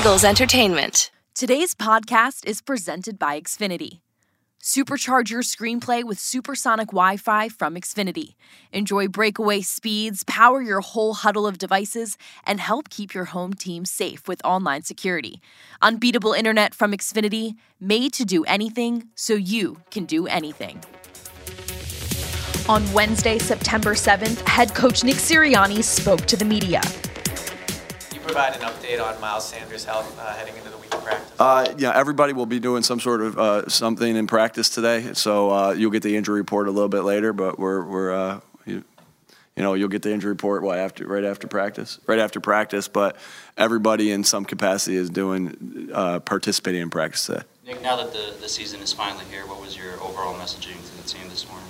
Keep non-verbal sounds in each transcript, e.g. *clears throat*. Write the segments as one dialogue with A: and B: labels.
A: Eagles Entertainment.
B: Today's podcast is presented by Xfinity. Supercharge your screenplay with supersonic Wi Fi from Xfinity. Enjoy breakaway speeds, power your whole huddle of devices, and help keep your home team safe with online security. Unbeatable internet from Xfinity, made to do anything so you can do anything. On Wednesday, September 7th, head coach Nick Sirianni spoke to the media.
C: You provide an update on Miles Sanders' health uh, heading into the week of practice?
D: Uh, yeah, everybody will be doing some sort of uh, something in practice today, so uh, you'll get the injury report a little bit later. But we're we're uh, you, you know you'll get the injury report what after right after practice, right after practice. But everybody in some capacity is doing uh, participating in practice today.
E: Nick, now that the, the season is finally here, what was your overall messaging to the team this morning?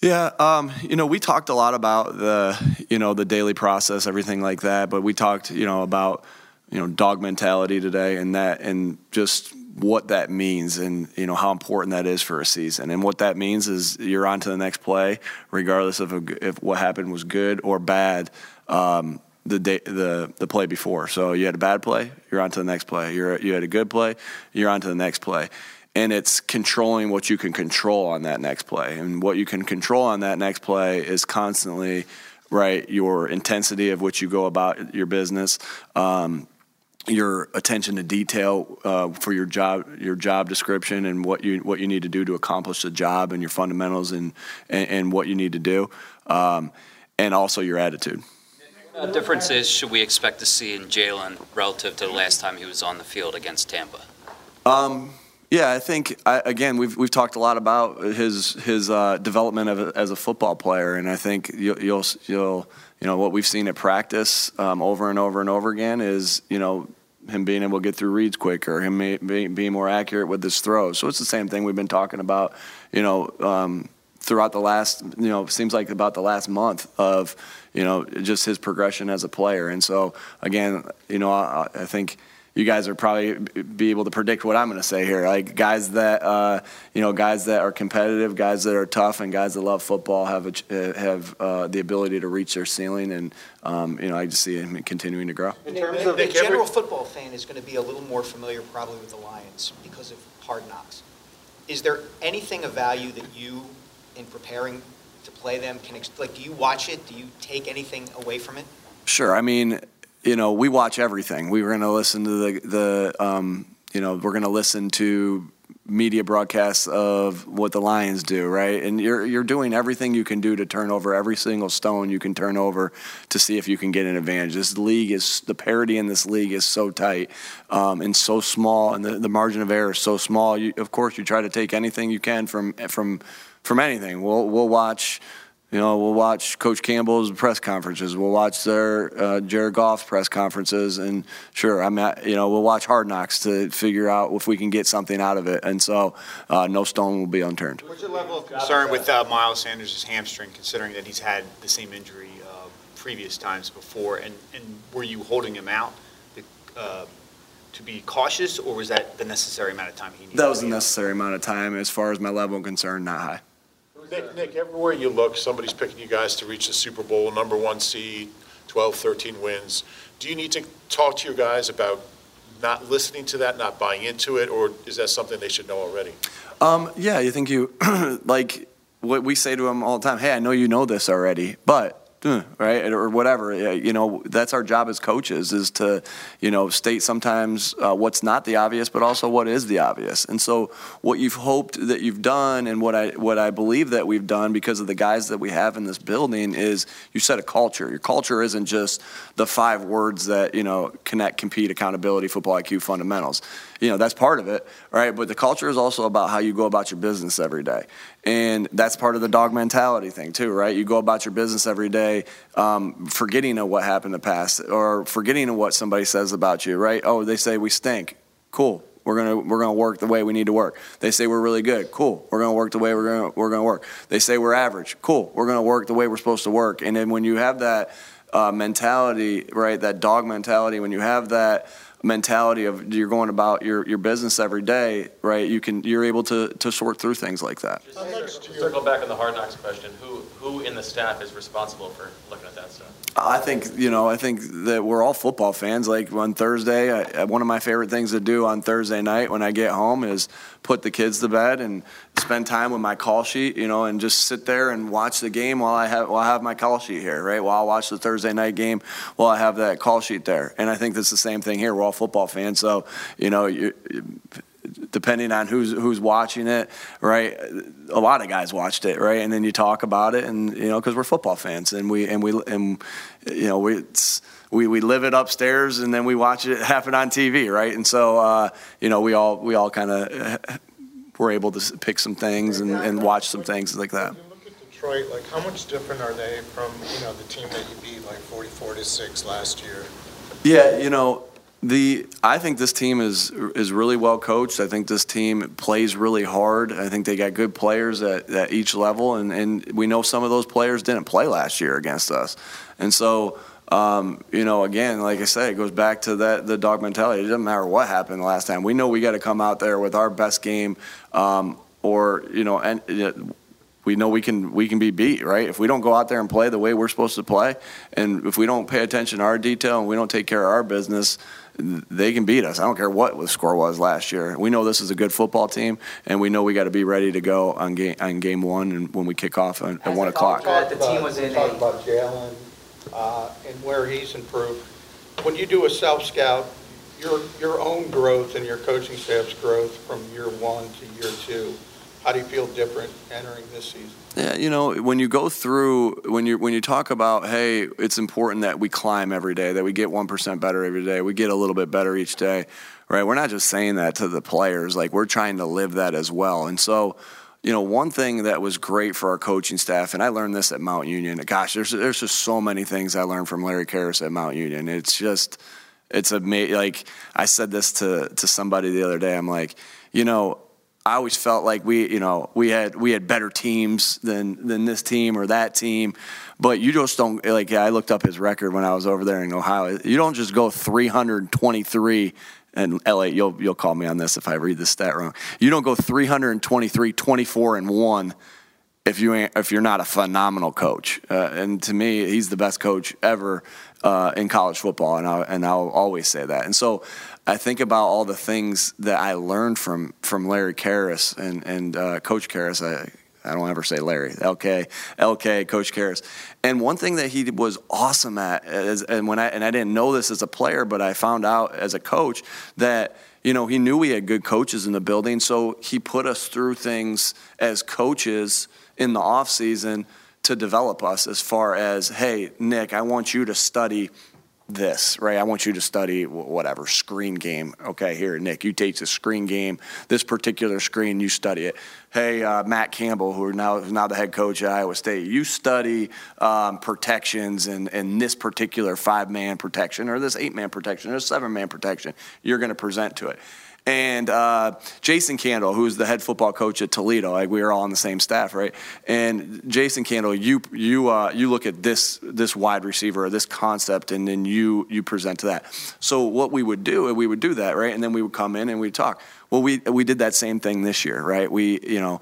D: Yeah, um, you know, we talked a lot about the, you know, the daily process, everything like that. But we talked, you know, about, you know, dog mentality today, and that, and just what that means, and you know how important that is for a season. And what that means is you're on to the next play, regardless of if what happened was good or bad. Um, the day, the the play before. So you had a bad play, you're on to the next play. You're you had a good play, you're on to the next play and it's controlling what you can control on that next play. And what you can control on that next play is constantly, right, your intensity of which you go about your business. Um, your attention to detail uh, for your job, your job description, and what you what you need to do to accomplish the job, and your fundamentals, and and, and what you need to do, um, and also your attitude.
F: What differences should we expect to see in Jalen relative to the last time he was on the field against Tampa?
D: Um, yeah, I think I, again we've we've talked a lot about his his uh, development of as a football player, and I think you'll, you'll you'll you know what we've seen at practice um, over and over and over again is you know him being able to get through reads quicker, him being, being more accurate with his throws. So it's the same thing we've been talking about, you know, um, throughout the last you know seems like about the last month of you know just his progression as a player. And so again, you know, I, I think you guys are probably be able to predict what I'm going to say here. Like guys that uh, you know, guys that are competitive, guys that are tough, and guys that love football have a, have uh, the ability to reach their ceiling, and um, you know, I just see him continuing to grow.
G: In terms of the general football fan is going to be a little more familiar probably with the Lions because of hard knocks. Is there anything of value that you, in preparing to play them, can like? Do you watch it? Do you take anything away from it?
D: Sure. I mean, you know, we watch everything. We were going to listen to the the um, you know, we're going to listen to media broadcasts of what the Lions do, right? And you're you're doing everything you can do to turn over every single stone you can turn over to see if you can get an advantage. This league is the parity in this league is so tight um, and so small, and the, the margin of error is so small. You, of course, you try to take anything you can from from from anything. We'll we'll watch you know, we'll watch Coach Campbell's press conferences. We'll watch their uh, Jared Goff's press conferences, and sure, I'm at, you know, we'll watch Hard Knocks to figure out if we can get something out of it. And so, uh, no stone will be unturned.
H: What's your level of concern with uh, Miles Sanders' hamstring, considering that he's had the same injury uh, previous times before? And, and were you holding him out uh, to be cautious, or was that the necessary amount of time he needed?
D: That was the necessary amount of time, as far as my level of concern, not high.
I: Nick, Nick, everywhere you look, somebody's picking you guys to reach the Super Bowl, number one seed, 12, 13 wins. Do you need to talk to your guys about not listening to that, not buying into it, or is that something they should know already?
D: Um, yeah, you think you *clears throat* like what we say to them all the time. Hey, I know you know this already, but right? Or whatever you know that's our job as coaches is to you know state sometimes uh, what's not the obvious but also what is the obvious. And so what you've hoped that you've done and what I what I believe that we've done because of the guys that we have in this building is you set a culture. Your culture isn't just the five words that you know connect compete accountability football IQ fundamentals. You know that's part of it right? But the culture is also about how you go about your business every day. And that's part of the dog mentality thing too right? You go about your business every day um, forgetting of what happened in the past or forgetting of what somebody says about you right oh they say we stink cool we're gonna we're gonna work the way we need to work. They say we're really good. Cool. We're gonna work the way we're gonna we're gonna work. They say we're average. Cool. We're gonna work the way we're supposed to work. And then when you have that uh, mentality, right, that dog mentality, when you have that mentality of you're going about your, your business every day, right? You can you're able to to sort through things like that.
I: How much
A: Circle back on the hard knocks question, who, who in the staff is responsible for looking at that stuff?
D: I think you know. I think that we're all football fans. Like on Thursday, I, one of my favorite things to do on Thursday night when I get home is put the kids to bed and spend time with my call sheet. You know, and just sit there and watch the game while I have while I have my call sheet here. Right, while I watch the Thursday night game, while I have that call sheet there. And I think that's the same thing here. We're all football fans, so you know. You, depending on who's who's watching it, right? A lot of guys watched it, right? And then you talk about it, and you know, because we're football fans, and we and we and you know, we it's, we we live it upstairs, and then we watch it happen on TV, right? And so, uh, you know, we all we all kind of were able to pick some things and, and watch some things like that.
J: Look at Detroit, like how much different are they from, you know, the team that you beat like 44 to 6 last year?
D: Yeah, you know, the I think this team is is really well coached. I think this team plays really hard. I think they got good players at, at each level, and, and we know some of those players didn't play last year against us, and so. Um, you know, again, like I said, it goes back to that the dog mentality. It doesn't matter what happened last time. We know we got to come out there with our best game, um, or you know, and we know we can we can be beat, right? If we don't go out there and play the way we're supposed to play, and if we don't pay attention to our detail and we don't take care of our business, they can beat us. I don't care what the score was last year. We know this is a good football team, and we know we got to be ready to go on game on game one and when we kick off at, at one o'clock.
G: Talk- the team was in
J: Talk
G: a-
J: about Jalen uh, and where he's improved. When you do a self-scout, your, your own growth and your coaching staff's growth from year one to year two, how do you feel different entering this season?
D: Yeah, you know, when you go through when you when you talk about, hey, it's important that we climb every day, that we get one percent better every day, we get a little bit better each day, right? We're not just saying that to the players, like we're trying to live that as well. And so, you know, one thing that was great for our coaching staff, and I learned this at Mount Union. Gosh, there's there's just so many things I learned from Larry Kehres at Mount Union. It's just, it's amazing. Like I said this to to somebody the other day. I'm like, you know, I always felt like we, you know, we had we had better teams than than this team or that team, but you just don't like. I looked up his record when I was over there in Ohio. You don't just go 323 and LA. You'll you'll call me on this if I read this stat wrong. You don't go 323, 24 and one if you if you're not a phenomenal coach. Uh, and to me, he's the best coach ever uh, in college football, and I and I'll always say that. And so I think about all the things that I learned from from Larry Kehres and and uh, Coach Kehres. I, I don't ever say Larry, LK, LK, Coach Kehres. And one thing that he was awesome at, is, and when I and I didn't know this as a player, but I found out as a coach that you know he knew we had good coaches in the building, so he put us through things as coaches in the off season to develop us as far as hey nick i want you to study this right? I want you to study whatever screen game. Okay here nick you take the screen game this particular screen you study it. Hey uh, matt campbell who now now the head coach at iowa state you study um, protections and, and this particular five man protection or this eight man protection or seven man protection you're going to present to it and uh, Jason Candle, who's the head football coach at Toledo, like we were all on the same staff, right? And Jason Candle, you you uh, you look at this this wide receiver or this concept, and then you you present to that. So what we would do, we would do that, right? And then we would come in and we'd talk. Well, we we did that same thing this year, right? We you know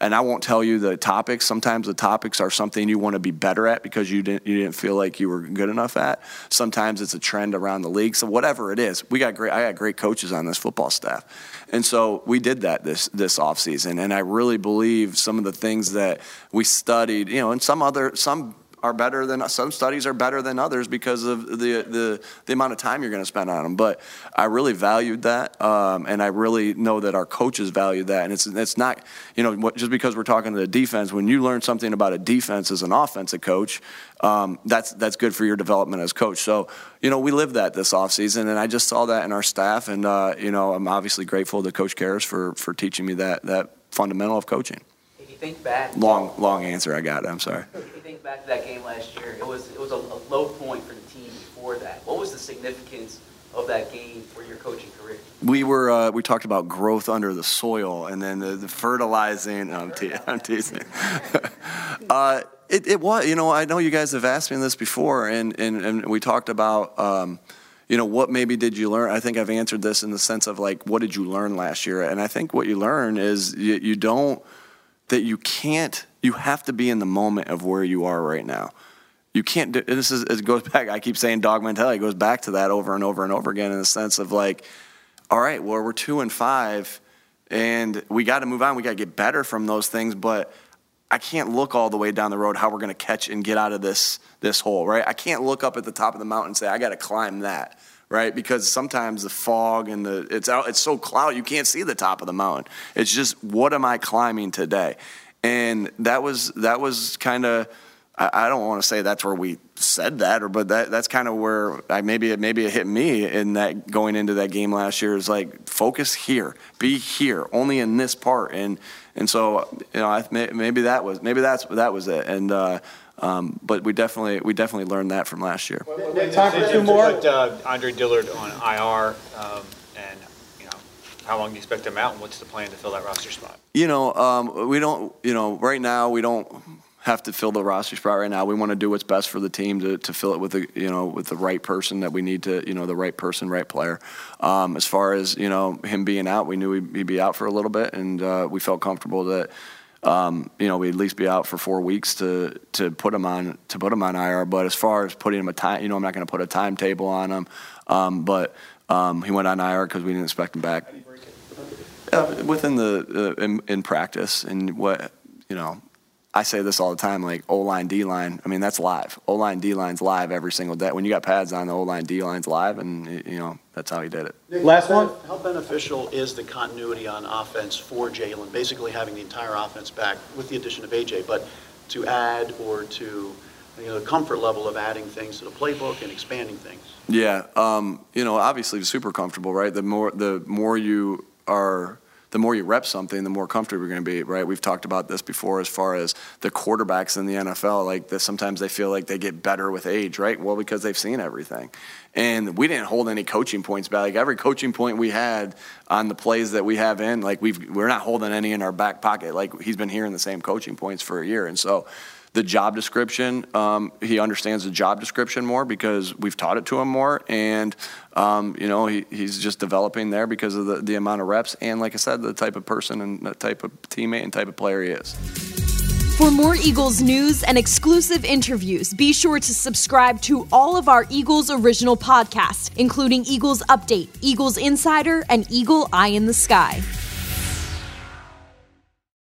D: and I won't tell you the topics. Sometimes the topics are something you want to be better at because you didn't you didn't feel like you were good enough at. Sometimes it's a trend around the league. So whatever it is, we got great. I got great coaches on this football staff, and so we did that this this off season. And I really believe some of the things that we studied, you know, and some other some are better than some studies are better than others because of the the, the amount of time you're going to spend on them. But I really valued that, um, and I really know that our coaches value that. And it's it's not you know just because we're talking to the defense. When you learn something about a defense as an offensive coach, um, that's that's good for your development as coach. So you know we lived that this offseason, and I just saw that in our staff. And uh, you know I'm obviously grateful to Coach Kehres for for teaching me that that fundamental of coaching.
K: Think back,
D: Long long answer I got. I'm sorry.
K: if you think back to that game last year, it was it was a, a low point for the team before that. What was the significance of that game for your coaching career?
D: we were uh, we talked about growth under the soil and then the, the fertilizing. I'm, te- I'm teasing. *laughs* uh, it, it was you know I know you guys have asked me this before and and, and we talked about. Um, you know, what maybe did you learn? I think I've answered this in the sense of like, what did you learn last year? And I think what you learn is you, you don't, that you can't, you have to be in the moment of where you are right now. You can't do, this is, it goes *laughs* back, I keep saying dog mentality, it goes back to that over and over and over again in the sense of like, all right, well, we're two and five and we got to move on. We got to get better from those things, but I can't look all the way down the road how we're going to catch and get out of this this hole, right? I can't look up at the top of the mountain and say I got to climb that, right? Because sometimes the fog and the it's out it's so cloudy you can't see the top of the mountain. It's just what am I climbing today? And that was that was kind of I, I don't want to say that's where we said that or but that that's kind of where I maybe it maybe it hit me in that going into that game last year is like focus here, be here, only in this part and and so you know I, maybe that was maybe that's that was it and uh, um, but we definitely we definitely learned that from last year.
H: Time for two more. Put, uh, Andre Dillard on IR, um, and you know, how long do you expect him out, and what's the plan to fill that roster spot?
D: You know, um, we don't. You know, right now we don't have to fill the roster spot right now. We want to do what's best for the team to, to fill it with the you know with the right person that we need to you know the right person, right player. Um, as far as you know him being out, we knew he'd, he'd be out for a little bit, and uh, we felt comfortable that. Um, you know, we'd at least be out for four weeks to to put him on to put him on IR. But as far as putting him a time, you know, I'm not going to put a timetable on him. Um, but um, he went on IR because we didn't expect him back. Uh, within the uh, in, in practice and what you know I say this all the time, like O line, D line. I mean, that's live. O line, D line's live every single day. When you got pads on, the O line, D line's live, and you know that's how he did it.
L: Last one. How beneficial is the continuity on offense for Jalen? Basically, having the entire offense back with the addition of AJ, but to add or to you know the comfort level of adding things to the playbook and expanding things.
D: Yeah, um, you know, obviously super comfortable, right? The more the more you are the more you rep something, the more comfortable you're going to be, right? We've talked about this before as far as the quarterbacks in the NFL. Like this, sometimes they feel like they get better with age, right? Well, because they've seen everything. And we didn't hold any coaching points back. Like every coaching point we had on the plays that we have in, like we've we're not holding any in our back pocket. Like he's been hearing the same coaching points for a year, and so the job description. Um, he understands the job description more because we've taught it to him more, and um, you know he, he's just developing there because of the, the amount of reps and, like I said, the type of person and the type of teammate and type of player he is.
B: For more Eagles news and exclusive interviews, be sure to subscribe to all of our Eagles original podcasts, including Eagles Update, Eagles Insider, and Eagle Eye in the Sky.